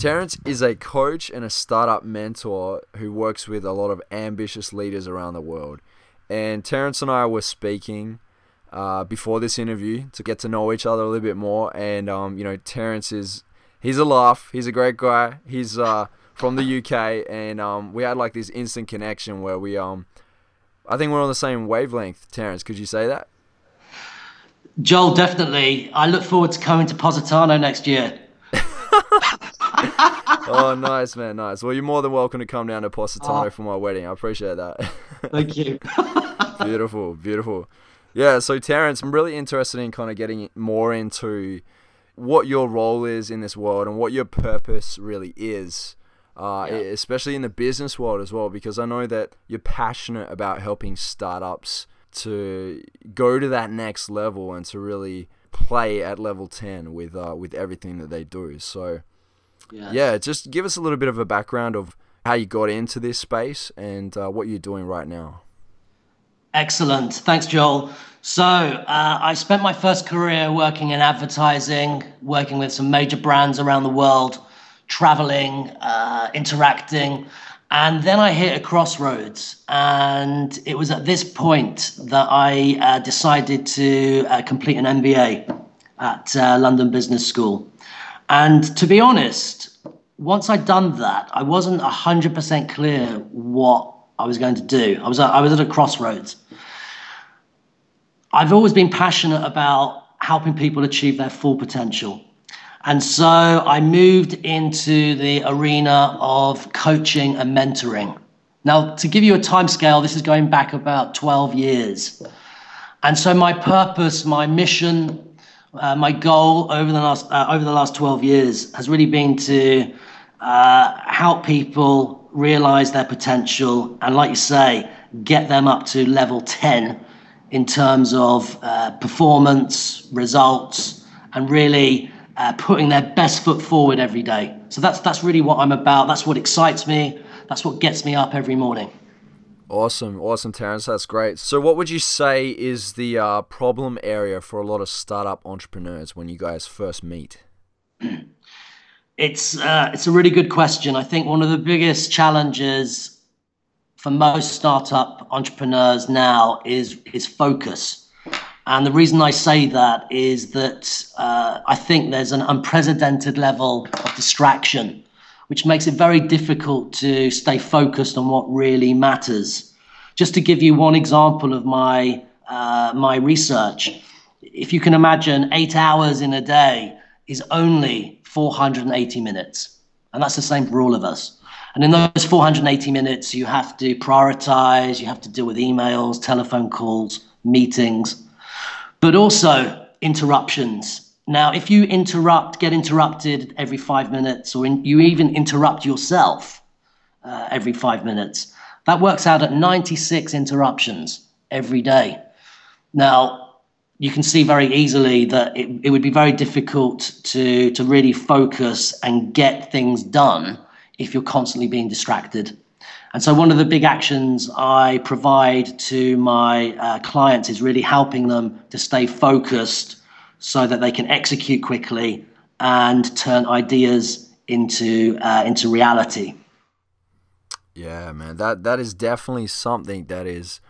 Terence is a coach and a startup mentor who works with a lot of ambitious leaders around the world. And Terence and I were speaking uh, before this interview to get to know each other a little bit more. And um, you know, Terence is he's a laugh. He's a great guy. He's uh, from the UK, and um, we had like this instant connection where we um, I think we're on the same wavelength. Terence, could you say that? Joel, definitely. I look forward to coming to Positano next year. oh, nice, man, nice. Well, you're more than welcome to come down to Positano oh. for my wedding. I appreciate that. Thank you. beautiful, beautiful. Yeah, so Terence, I'm really interested in kind of getting more into what your role is in this world and what your purpose really is, uh, yeah. especially in the business world as well, because I know that you're passionate about helping startups to go to that next level and to really play at level 10 with uh, with everything that they do. So yes. yeah, just give us a little bit of a background of how you got into this space and uh, what you're doing right now. Excellent. Thanks, Joel. So, uh, I spent my first career working in advertising, working with some major brands around the world, traveling, uh, interacting. And then I hit a crossroads. And it was at this point that I uh, decided to uh, complete an MBA at uh, London Business School. And to be honest, once I'd done that, I wasn't 100% clear what I was going to do. I was, I was at a crossroads. I've always been passionate about helping people achieve their full potential. And so I moved into the arena of coaching and mentoring. Now, to give you a timescale, this is going back about 12 years. And so my purpose, my mission, uh, my goal over the last uh, over the last 12 years has really been to uh, help people realize their potential and, like you say, get them up to level 10 in terms of uh, performance, results, and really uh, putting their best foot forward every day. So that's that's really what I'm about. That's what excites me. That's what gets me up every morning. Awesome, awesome, Terence. That's great. So, what would you say is the uh, problem area for a lot of startup entrepreneurs when you guys first meet? It's uh, it's a really good question. I think one of the biggest challenges for most startup entrepreneurs now is is focus. And the reason I say that is that uh, I think there's an unprecedented level of distraction, which makes it very difficult to stay focused on what really matters. Just to give you one example of my uh, my research, if you can imagine, eight hours in a day is only 480 minutes, and that's the same for all of us. And in those 480 minutes, you have to prioritize, you have to deal with emails, telephone calls, meetings but also interruptions. Now, if you interrupt, get interrupted every five minutes, or in, you even interrupt yourself uh, every five minutes, that works out at 96 interruptions every day. Now, you can see very easily that it, it would be very difficult to, to really focus and get things done if you're constantly being distracted. And so, one of the big actions I provide to my uh, clients is really helping them to stay focused so that they can execute quickly and turn ideas into uh, into reality. Yeah, man, that that is definitely something that is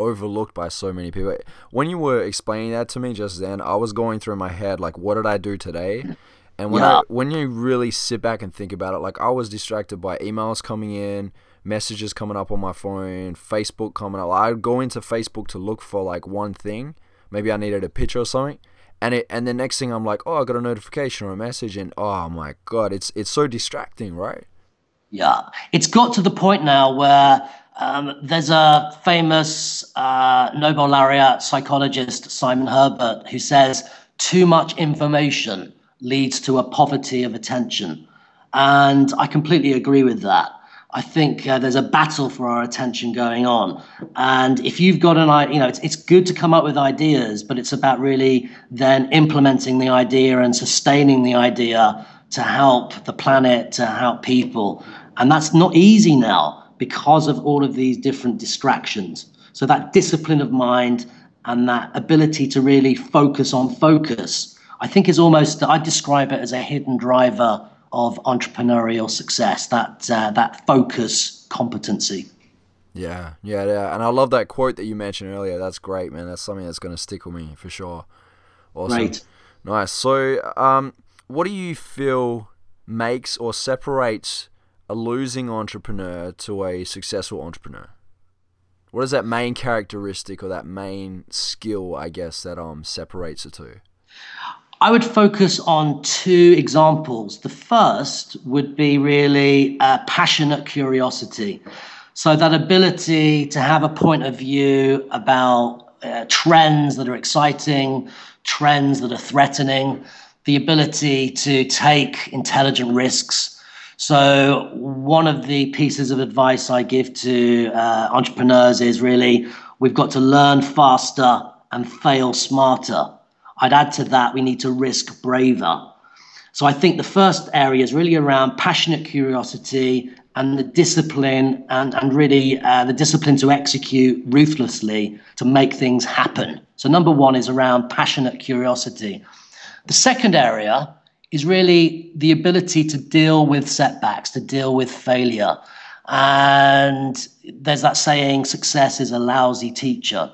overlooked by so many people. When you were explaining that to me just then, I was going through my head like, what did I do today? And when yeah. I when you really sit back and think about it, like I was distracted by emails coming in messages coming up on my phone, Facebook coming up. I'd go into Facebook to look for like one thing. Maybe I needed a picture or something. And it and the next thing I'm like, oh, I got a notification or a message, and oh my god, it's it's so distracting, right? Yeah, it's got to the point now where um, there's a famous uh, Nobel laureate psychologist Simon Herbert who says too much information leads to a poverty of attention, and I completely agree with that. I think uh, there's a battle for our attention going on. And if you've got an idea, you know, it's, it's good to come up with ideas, but it's about really then implementing the idea and sustaining the idea to help the planet, to help people. And that's not easy now because of all of these different distractions. So that discipline of mind and that ability to really focus on focus, I think is almost, I describe it as a hidden driver of entrepreneurial success, that, uh, that focus competency. Yeah, yeah, yeah. And I love that quote that you mentioned earlier. That's great, man. That's something that's going to stick with me for sure. Awesome. Great. Nice. So, um, what do you feel makes or separates a losing entrepreneur to a successful entrepreneur? What is that main characteristic or that main skill, I guess, that um separates the two? I would focus on two examples. The first would be really a passionate curiosity. So, that ability to have a point of view about uh, trends that are exciting, trends that are threatening, the ability to take intelligent risks. So, one of the pieces of advice I give to uh, entrepreneurs is really we've got to learn faster and fail smarter. I'd add to that, we need to risk braver. So I think the first area is really around passionate curiosity and the discipline and, and really uh, the discipline to execute ruthlessly to make things happen. So number one is around passionate curiosity. The second area is really the ability to deal with setbacks, to deal with failure. And there's that saying, success is a lousy teacher.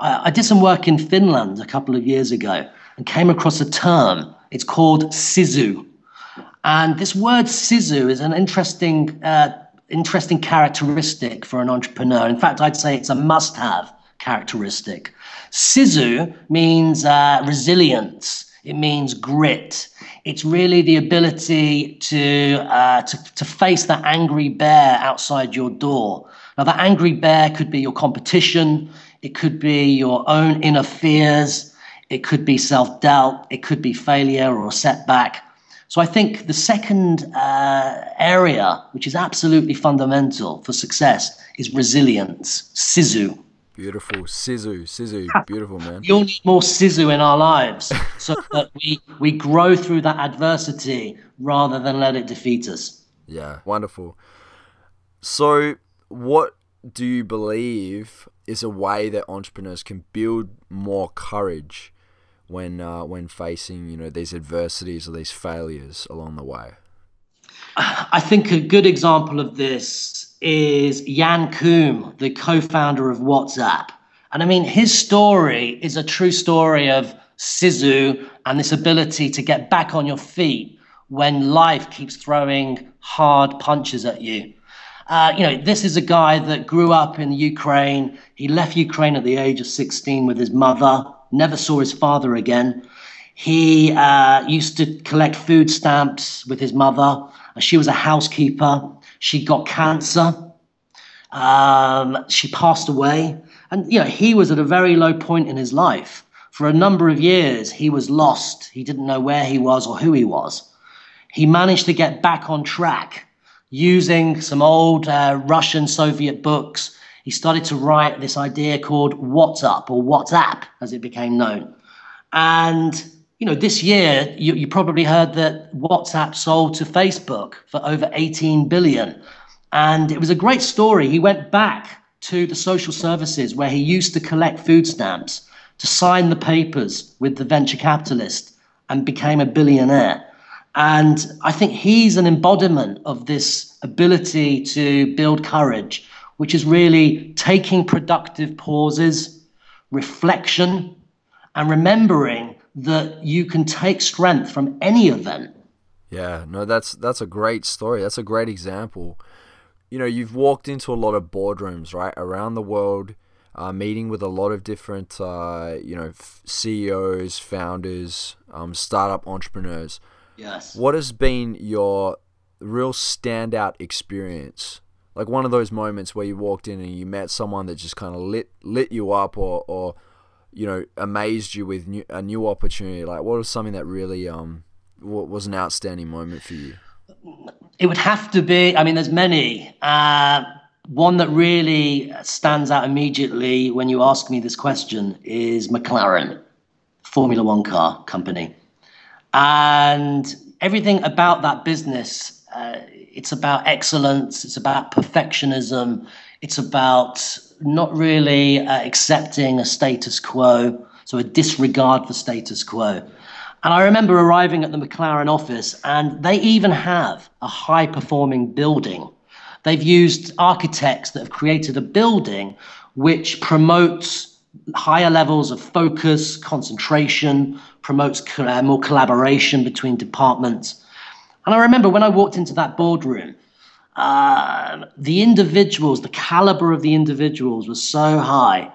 I, I did some work in Finland a couple of years ago and came across a term. It's called sisu. And this word sisu is an interesting, uh, interesting characteristic for an entrepreneur. In fact, I'd say it's a must have characteristic. Sisu means uh, resilience, it means grit. It's really the ability to, uh, to, to face that angry bear outside your door. Now, that angry bear could be your competition, it could be your own inner fears. It could be self doubt. It could be failure or setback. So I think the second uh, area, which is absolutely fundamental for success, is resilience, sisu. Beautiful, sisu, sisu, beautiful man. We all need more sisu in our lives, so that we we grow through that adversity rather than let it defeat us. Yeah, wonderful. So, what do you believe is a way that entrepreneurs can build more courage when uh, when facing you know these adversities or these failures along the way? I think a good example of this is Jan Koum, the co-founder of WhatsApp. And I mean, his story is a true story of Sisu and this ability to get back on your feet when life keeps throwing hard punches at you. Uh, you know, this is a guy that grew up in Ukraine. He left Ukraine at the age of 16 with his mother, never saw his father again. He uh, used to collect food stamps with his mother. She was a housekeeper. She got cancer. Um, she passed away. And, you know, he was at a very low point in his life. For a number of years, he was lost. He didn't know where he was or who he was. He managed to get back on track using some old uh, Russian Soviet books. He started to write this idea called WhatsApp or WhatsApp, as it became known. And you know, this year you, you probably heard that WhatsApp sold to Facebook for over 18 billion. And it was a great story. He went back to the social services where he used to collect food stamps to sign the papers with the venture capitalist and became a billionaire. And I think he's an embodiment of this ability to build courage, which is really taking productive pauses, reflection, and remembering that you can take strength from any event. Yeah, no, that's that's a great story. That's a great example. You know, you've walked into a lot of boardrooms, right, around the world, uh, meeting with a lot of different, uh, you know, CEOs, founders, um, startup entrepreneurs. Yes. What has been your real standout experience? Like one of those moments where you walked in and you met someone that just kind of lit lit you up or or you know amazed you with new, a new opportunity. Like what was something that really um what was an outstanding moment for you? it would have to be. I mean, there's many. Uh, one that really stands out immediately when you ask me this question is McLaren, Formula One car company, and everything about that business. Uh, it's about excellence. It's about perfectionism. It's about not really uh, accepting a status quo, so a disregard for status quo. And I remember arriving at the McLaren office, and they even have a high performing building. They've used architects that have created a building which promotes higher levels of focus, concentration, promotes more collaboration between departments. And I remember when I walked into that boardroom, uh, the individuals, the caliber of the individuals was so high.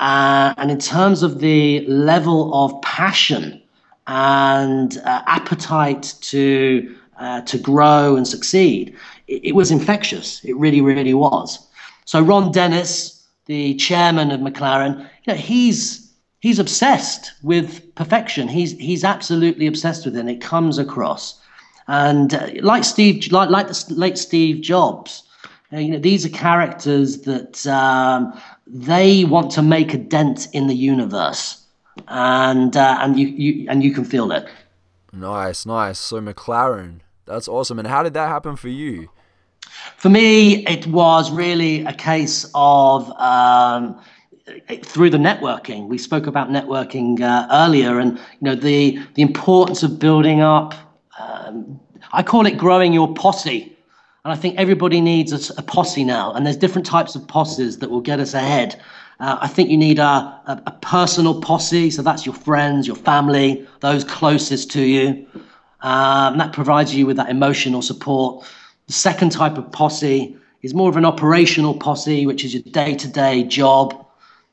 Uh, and in terms of the level of passion and uh, appetite to, uh, to grow and succeed, it, it, was infectious. It really, really was. So Ron Dennis, the chairman of McLaren, you know, he's, he's obsessed with perfection. He's, he's absolutely obsessed with it. And it comes across. And uh, like Steve, like like the late Steve Jobs, uh, you know, these are characters that um, they want to make a dent in the universe, and uh, and you, you and you can feel it. Nice, nice. So McLaren, that's awesome. And how did that happen for you? For me, it was really a case of. Um, through the networking, we spoke about networking uh, earlier, and you know the the importance of building up um, I call it growing your posse. And I think everybody needs a, a, posse now. And there's different types of posses that will get us ahead. Uh, I think you need a, a, a, personal posse. So that's your friends, your family, those closest to you. Um, that provides you with that emotional support. The second type of posse is more of an operational posse, which is your day to day job.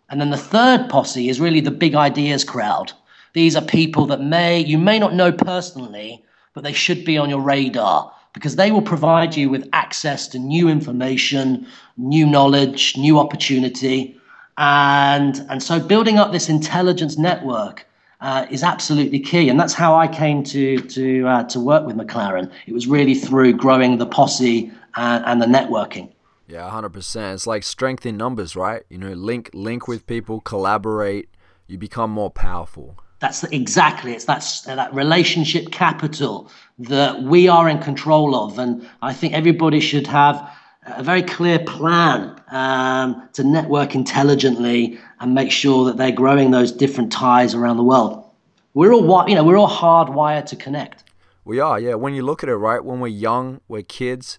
And then the third posse is really the big ideas crowd. These are people that may, you may not know personally, but they should be on your radar because they will provide you with access to new information, new knowledge, new opportunity. And, and so building up this intelligence network uh, is absolutely key. And that's how I came to, to, uh, to work with McLaren. It was really through growing the posse and, and the networking. Yeah, 100%. It's like strength in numbers, right? You know, link link with people, collaborate, you become more powerful. That's exactly it's that that relationship capital that we are in control of, and I think everybody should have a very clear plan um, to network intelligently and make sure that they're growing those different ties around the world. We're all, you know, we're all hardwired to connect. We are, yeah. When you look at it, right, when we're young, we're kids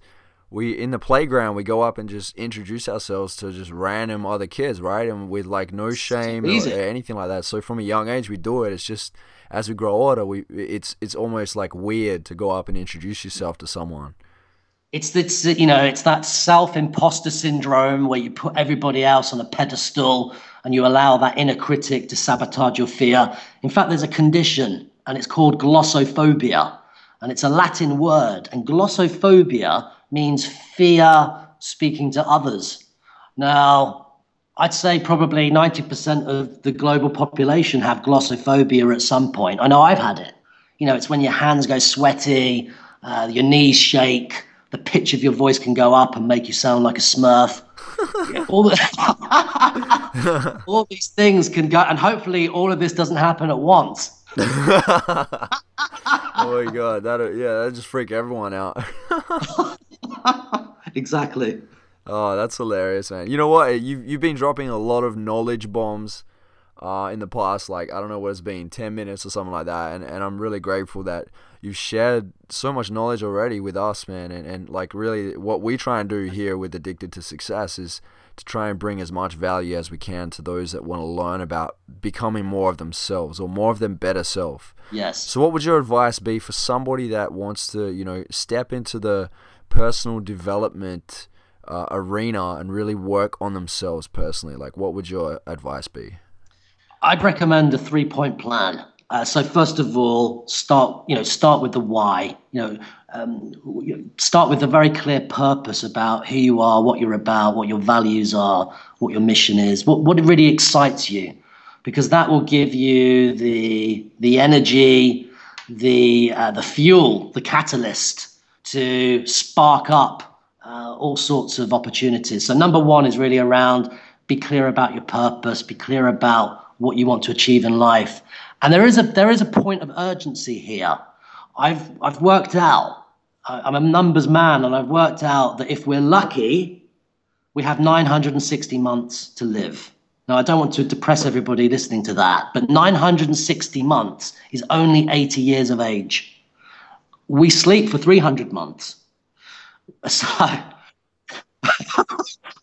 we in the playground we go up and just introduce ourselves to just random other kids, right? And with like no shame or anything like that. So from a young age we do it. It's just as we grow older, we it's it's almost like weird to go up and introduce yourself to someone. It's it's you know it's that self imposter syndrome where you put everybody else on a pedestal and you allow that inner critic to sabotage your fear. In fact, there's a condition and it's called glossophobia, and it's a Latin word. And glossophobia means fear speaking to others. Now, I'd say probably 90% of the global population have glossophobia at some point. I know I've had it. You know, it's when your hands go sweaty, uh, your knees shake, the pitch of your voice can go up and make you sound like a smurf. all, the, all these things can go, and hopefully, all of this doesn't happen at once. oh my god, that yeah, that just freak everyone out. exactly. Oh, that's hilarious, man. You know what? You've, you've been dropping a lot of knowledge bombs uh, in the past, like I don't know what it's been, ten minutes or something like that, and, and I'm really grateful that you've shared so much knowledge already with us, man. And, and like really, what we try and do here with Addicted to Success is to try and bring as much value as we can to those that want to learn about becoming more of themselves or more of them better self. Yes. So, what would your advice be for somebody that wants to, you know, step into the personal development uh, arena and really work on themselves personally? Like, what would your advice be? I'd recommend a three-point plan. Uh, so first of all, start you know start with the why. You know, um, start with a very clear purpose about who you are, what you're about, what your values are, what your mission is, what what really excites you, because that will give you the the energy, the uh, the fuel, the catalyst to spark up uh, all sorts of opportunities. So, number one is really around be clear about your purpose, be clear about what you want to achieve in life. And there is a there is a point of urgency here. I've I've worked out. I'm a numbers man, and I've worked out that if we're lucky, we have 960 months to live. Now, I don't want to depress everybody listening to that, but 960 months is only 80 years of age. We sleep for 300 months. So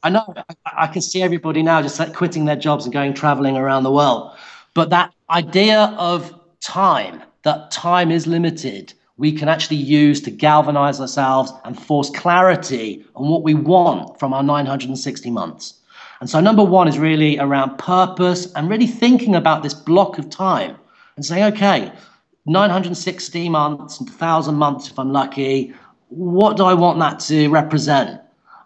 I know I can see everybody now just like quitting their jobs and going traveling around the world. But that idea of time, that time is limited, we can actually use to galvanize ourselves and force clarity on what we want from our 960 months. And so, number one is really around purpose and really thinking about this block of time and saying, okay, 960 months, 1,000 months if I'm lucky, what do I want that to represent?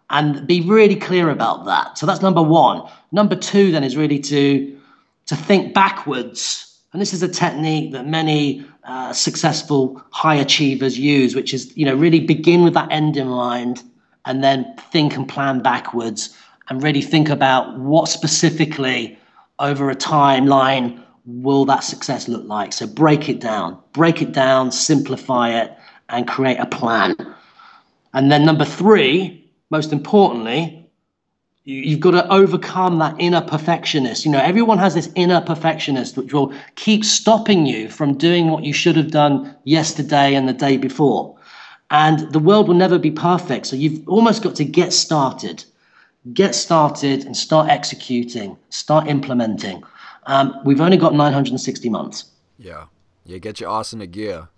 And be really clear about that. So that's number one. Number two, then, is really to, to think backwards and this is a technique that many uh, successful high achievers use, which is, you know, really begin with that end in mind and then think and plan backwards and really think about what specifically over a timeline will that success look like. So break it down, break it down, simplify it, and create a plan. And then number three, most importantly, you've got to overcome that inner perfectionist. You know, everyone has this inner perfectionist which will keep stopping you from doing what you should have done yesterday and the day before. And the world will never be perfect. So you've almost got to get started. Get started and start executing, start implementing. Um, we've only got 960 months. Yeah. Yeah, get your ass in a gear.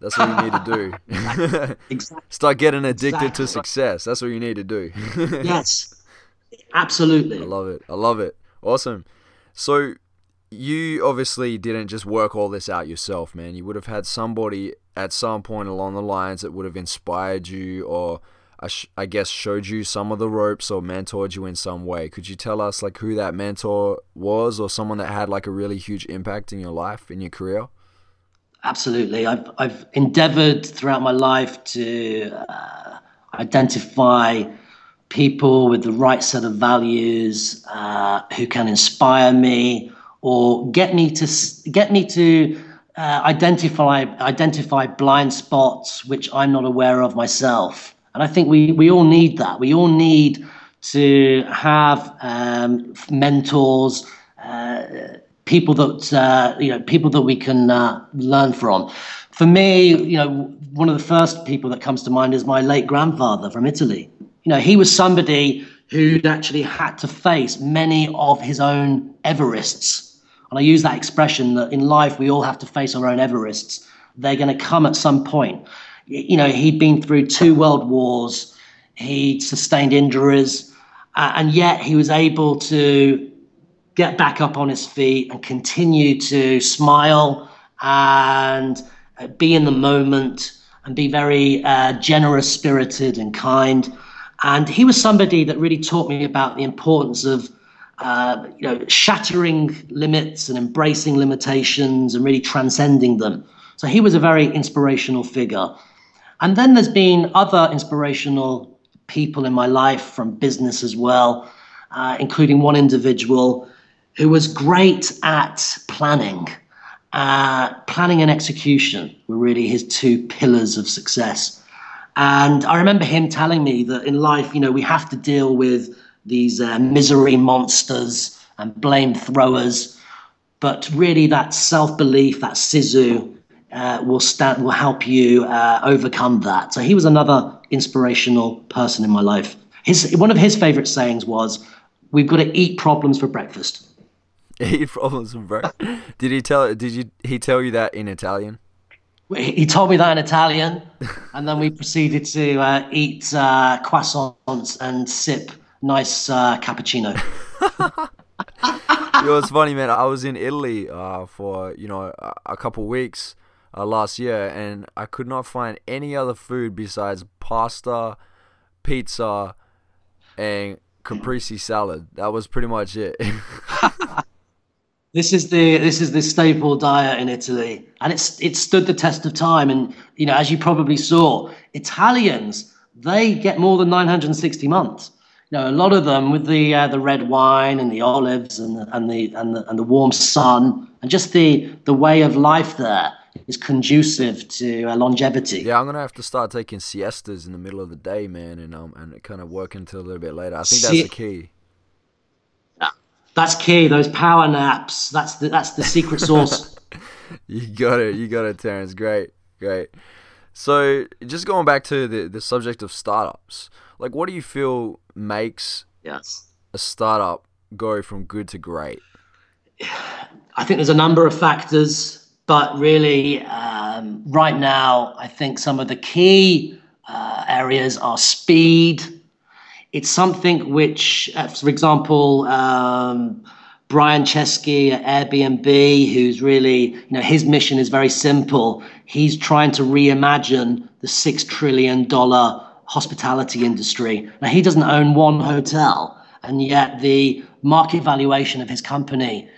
That's what you need to do. exactly. Start getting addicted exactly. to success. That's what you need to do. yes. Absolutely. I love it. I love it. Awesome. So you obviously didn't just work all this out yourself, man. You would have had somebody at some point along the lines that would have inspired you or I, guess showed you some of the ropes or mentored you in some way. Could you tell us like who that mentor was or someone that had like a really huge impact in your life, in your career? Absolutely. I've, I've endeavored throughout my life to uh, identify people with the right set of values uh, who can inspire me or get me to get me to uh, identify identify blind spots which I'm not aware of myself. And I think we we all need that. We all need to have um, mentors, uh, people that uh, you know, people that we can uh, learn from. For me, you know, one of the first people that comes to mind is my late grandfather from Italy you know, he was somebody who'd actually had to face many of his own Everests. And I use that expression that in life we all have to face our own Everests. They're going to come at some point. You know, he'd been through two world wars, he'd sustained injuries, uh, and yet he was able to get back up on his feet and continue to smile and uh, be in the moment and be very uh, generous spirited and kind. And he was somebody that really taught me about the importance of uh, you know, shattering limits and embracing limitations and really transcending them. So he was a very inspirational figure. And then there's been other inspirational people in my life from business as well, uh, including one individual who was great at planning. Uh, planning and execution were really his two pillars of success. And I remember him telling me that in life, you know, we have to deal with these uh, misery monsters and blame throwers, but really that self belief, that sisu, uh, will stand will help you uh, overcome that. So he was another inspirational person in my life. His one of his favorite sayings was, "We've got to eat problems for breakfast." Eat problems for breakfast. did he tell? Did you? He tell you that in Italian? he told me that in Italian, and then we proceeded to uh, eat uh, croissants and sip nice uh, cappuccino. it was funny, man. I was in Italy uh, for you know a, a couple weeks uh, last year, and I could not find any other food besides pasta, pizza, and caprese salad. That was pretty much it. This is the this is the staple diet in Italy, and it's it stood the test of time. And you know, as you probably saw, Italians, they get more than 960 months. You know, a lot of them with the uh, the red wine and the olives and the, and the and the and the warm sun and just the the way of life there is conducive to uh, longevity. Yeah, I'm gonna have to start taking siestas in the middle of the day, man, and um and kind of work until a little bit later. I think that's the key. That's key. Those power naps. That's the that's the secret sauce. you got it. You got it, Terence. Great, great. So, just going back to the the subject of startups, like, what do you feel makes yes a startup go from good to great? I think there's a number of factors, but really, um, right now, I think some of the key uh, areas are speed it's something which, uh, for example, um, Brian Chesky at Airbnb, who's really, you know, his mission is very simple. He's trying to reimagine the six trillion dollar hospitality industry. Now he doesn't own one hotel, and yet the market valuation of his company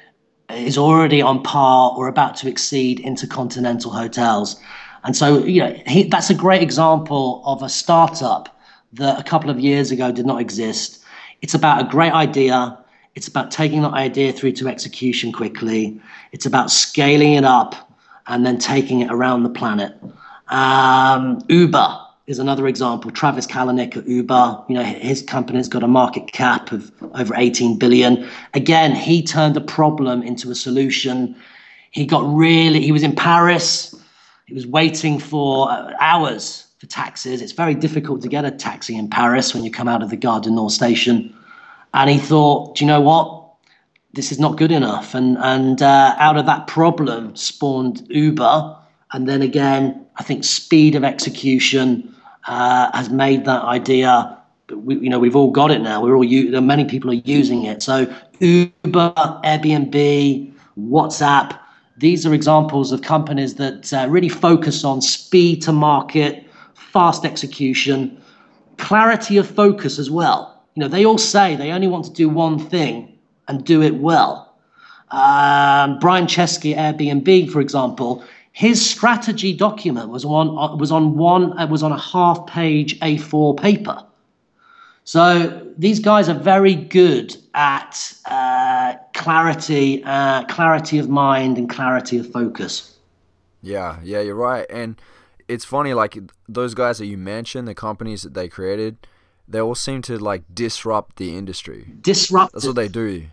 is already on par or about to exceed intercontinental hotels. And so, you know, he, that's a great example of a startup that a couple of years ago did not exist. It's about a great idea. It's about taking that idea through to execution quickly. It's about scaling it up and then taking it around the planet. Um, Uber is another example. Travis Kalanick at Uber, you know, his company's got a market cap of over 18 billion. Again, he turned a problem into a solution. He got really, he was in Paris. He was waiting for uh, hours for taxis. It's very difficult to get a taxi in Paris when you come out of the Gare du Nord station. And he thought, do you know what? This is not good enough. And, and uh, out of that problem spawned Uber. And then again, I think speed of execution uh, has made that idea. We, you know, we've all got it now. We're all many people are using it. So Uber, Airbnb, WhatsApp. These are examples of companies that uh, really focus on speed to market, fast execution, clarity of focus as well. You know, they all say they only want to do one thing and do it well. Um, Brian Chesky, Airbnb, for example, his strategy document was on was on one uh, was on a half page A4 paper. So these guys are very good at uh, clarity, uh, clarity of mind, and clarity of focus. Yeah, yeah, you're right, and it's funny like those guys that you mentioned, the companies that they created, they all seem to like disrupt the industry. Disrupt. That's what they do.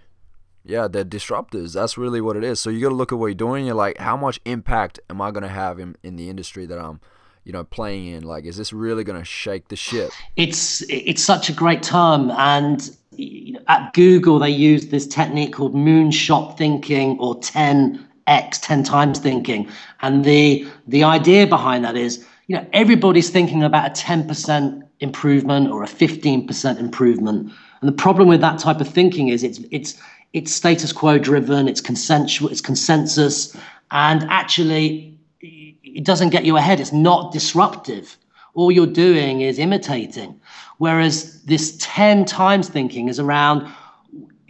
Yeah, they're disruptors. That's really what it is. So you got to look at what you're doing. You're like, how much impact am I going to have in, in the industry that I'm, you know, playing in? Like, is this really going to shake the ship? It's it's such a great term, and you know, at Google they use this technique called moonshot thinking or ten X 10 times thinking. And the the idea behind that is, you know, everybody's thinking about a 10% improvement or a 15% improvement. And the problem with that type of thinking is it's it's it's status quo driven, it's consensual, it's consensus, and actually it doesn't get you ahead. It's not disruptive. All you're doing is imitating. Whereas this 10 times thinking is around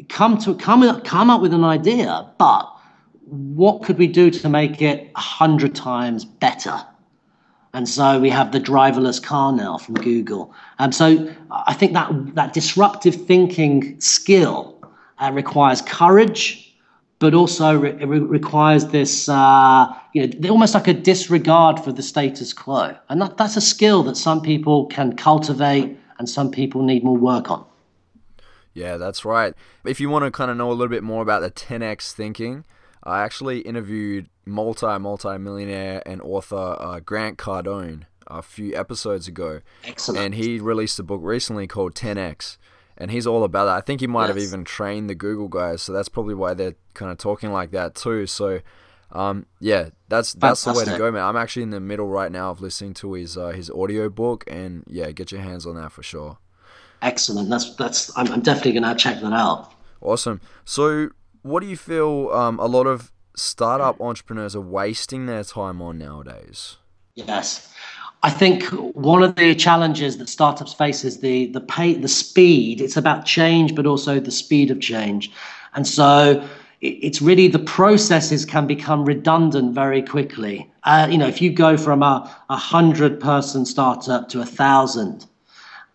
come to come come up with an idea, but what could we do to make it a hundred times better? And so we have the driverless car now from Google. And so I think that that disruptive thinking skill uh, requires courage, but also re- re- requires this, uh, you know, almost like a disregard for the status quo. And that, that's a skill that some people can cultivate and some people need more work on. Yeah, that's right. If you want to kind of know a little bit more about the 10x thinking, I actually interviewed multi multi millionaire and author uh, Grant Cardone a few episodes ago. Excellent. And he released a book recently called 10x. And he's all about that. I think he might yes. have even trained the Google guys, so that's probably why they're kind of talking like that too. So, um, yeah, that's that's Fantastic. the way to go, man. I'm actually in the middle right now of listening to his uh, his audio book, and yeah, get your hands on that for sure. Excellent. That's that's. I'm, I'm definitely gonna check that out. Awesome. So what do you feel um, a lot of startup entrepreneurs are wasting their time on nowadays? Yes. I think one of the challenges that startups face is the the pay the speed. It's about change, but also the speed of change. And so it's really the processes can become redundant very quickly. Uh, you know, if you go from a, a hundred person startup to a thousand,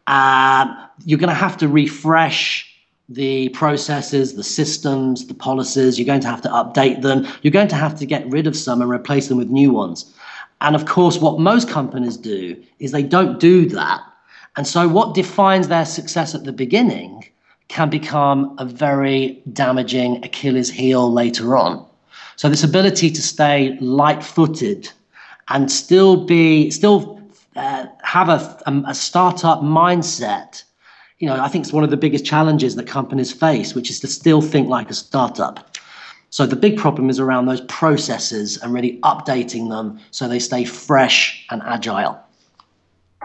uh, you're going to have to refresh the processes, the systems, the policies. You're going to have to update them. You're going to have to get rid of some and replace them with new ones. And of course, what most companies do is they don't do that. And so, what defines their success at the beginning can become a very damaging Achilles heel later on. So this ability to stay light-footed and still be still uh, have a, a, a startup mindset, you know, I think it's one of the biggest challenges that companies face, which is to still think like a startup. So the big problem is around those processes and really updating them so they stay fresh and agile.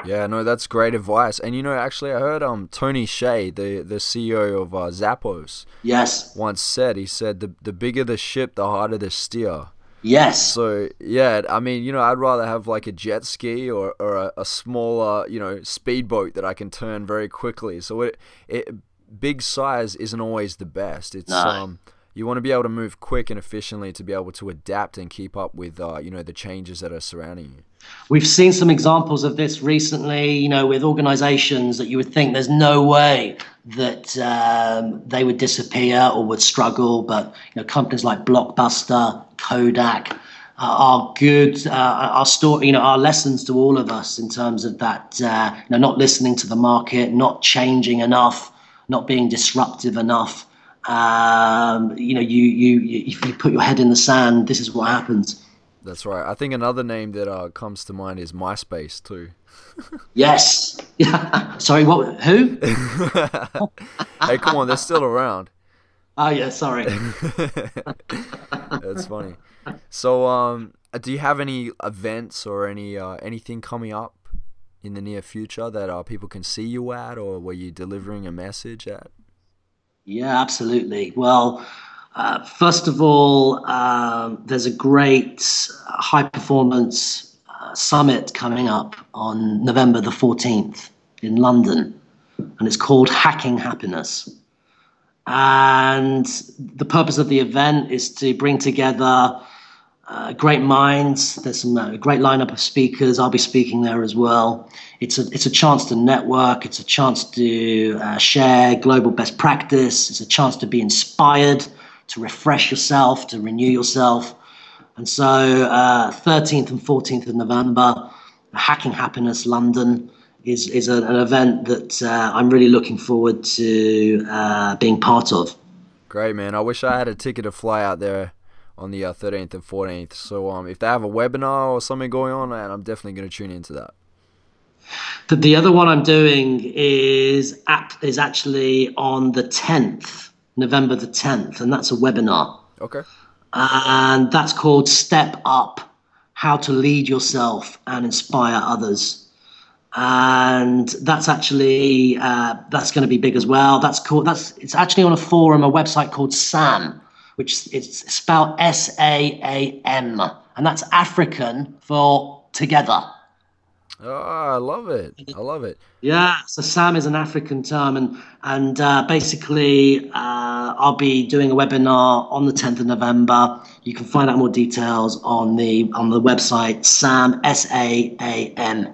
Yeah, no, that's great advice. And you know, actually, I heard um Tony Hsieh, the the CEO of uh, Zappos, yes, once said he said the the bigger the ship, the harder the steer. Yes. So yeah, I mean, you know, I'd rather have like a jet ski or, or a, a smaller, you know, speedboat that I can turn very quickly. So it it big size isn't always the best. It's no. um you want to be able to move quick and efficiently to be able to adapt and keep up with uh, you know the changes that are surrounding you. We've seen some examples of this recently, you know, with organizations that you would think there's no way that um, they would disappear or would struggle, but you know, companies like Blockbuster, Kodak, uh, are good. Uh, our story, you know, our lessons to all of us in terms of that, uh, you know, not listening to the market, not changing enough, not being disruptive enough. Um, you know, you, you, you, if you put your head in the sand, this is what happens. That's right. I think another name that uh, comes to mind is MySpace too. yes. Yeah. Sorry. What? Who? hey, come on. They're still around. Oh yeah. Sorry. That's funny. So, um, do you have any events or any uh, anything coming up in the near future that uh, people can see you at, or were you delivering a message at? Yeah, absolutely. Well, uh, first of all, um, there's a great high performance uh, summit coming up on November the 14th in London, and it's called Hacking Happiness. And the purpose of the event is to bring together uh, great minds. There's some uh, great lineup of speakers. I'll be speaking there as well. It's a it's a chance to network. It's a chance to uh, share global best practice. It's a chance to be inspired, to refresh yourself, to renew yourself. And so, 13th uh, and 14th of November, Hacking Happiness London is is a, an event that uh, I'm really looking forward to uh, being part of. Great man! I wish I had a ticket to fly out there on the uh, 13th and 14th. So um, if they have a webinar or something going on, man, I'm definitely going to tune into that. The, the other one I'm doing is at, is actually on the 10th, November the 10th, and that's a webinar. Okay. And that's called Step Up: How to Lead Yourself and Inspire Others. And that's actually uh, that's going to be big as well. That's called that's it's actually on a forum, a website called SAAM, which is spelled S A A M, and that's African for together. Oh, I love it. I love it. Yeah, so SAAM is an African term, and and uh, basically, uh, I'll be doing a webinar on the 10th of November. You can find out more details on the on the website SAAM S A A M.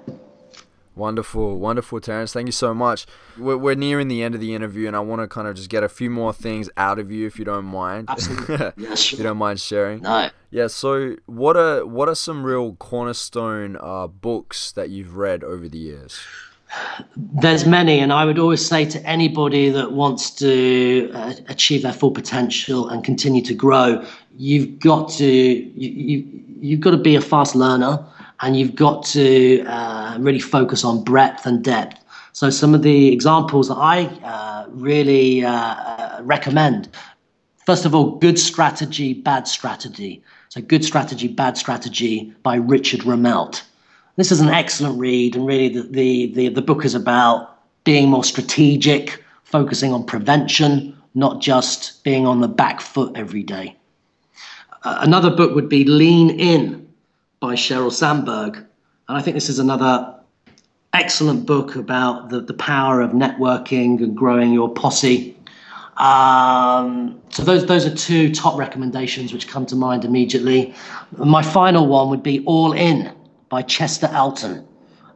Wonderful, wonderful, Terence. Thank you so much. We're, we're nearing the end of the interview, and I want to kind of just get a few more things out of you, if you don't mind. Absolutely. yeah, sure. if you don't mind sharing. No. Yeah. So, what are what are some real cornerstone uh, books that you've read over the years? There's many, and I would always say to anybody that wants to uh, achieve their full potential and continue to grow, you've got to you, you you've got to be a fast learner and you've got to uh, really focus on breadth and depth. So some of the examples that I uh, really uh, uh, recommend, first of all, Good Strategy, Bad Strategy. So Good Strategy, Bad Strategy by Richard Rumelt. This is an excellent read, and really the, the, the, the book is about being more strategic, focusing on prevention, not just being on the back foot every day. Uh, another book would be Lean In by Sheryl Sandberg. And I think this is another excellent book about the, the power of networking and growing your posse. Um, so those those are two top recommendations which come to mind immediately. My final one would be All In by Chester Elton,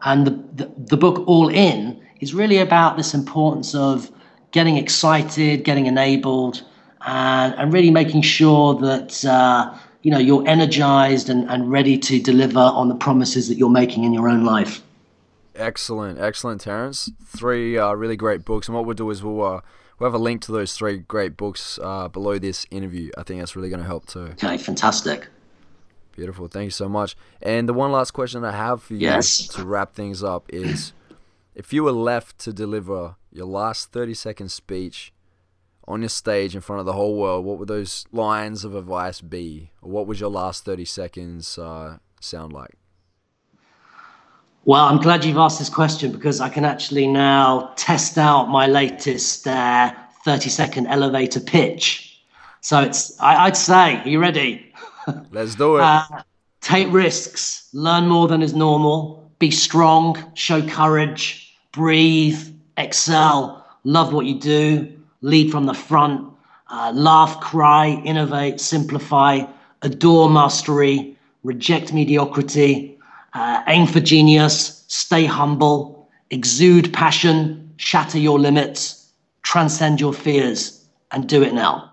and the, the, the book All In is really about this importance of getting excited, getting enabled, and, and really making sure that uh, you know you're energized and, and ready to deliver on the promises that you're making in your own life. Excellent, excellent, Terence. Three uh, really great books, and what we'll do is we'll uh, we'll have a link to those three great books uh, below this interview. I think that's really going to help too. Okay, fantastic. Beautiful. Thank you so much. And the one last question I have for you yes. to wrap things up is if you were left to deliver your last 30 second speech on your stage in front of the whole world, what would those lines of advice be? Or what would your last 30 seconds uh, sound like? Well, I'm glad you've asked this question because I can actually now test out my latest uh, 30 second elevator pitch. So it's, I, would say, are you ready? Let's do it. Uh, take risks, learn more than is normal, be strong, show courage, breathe, excel, love what you do, lead from the front, uh, laugh, cry, innovate, simplify, adore mastery, reject mediocrity, uh, aim for genius, stay humble, exude passion, shatter your limits, transcend your fears, and do it now.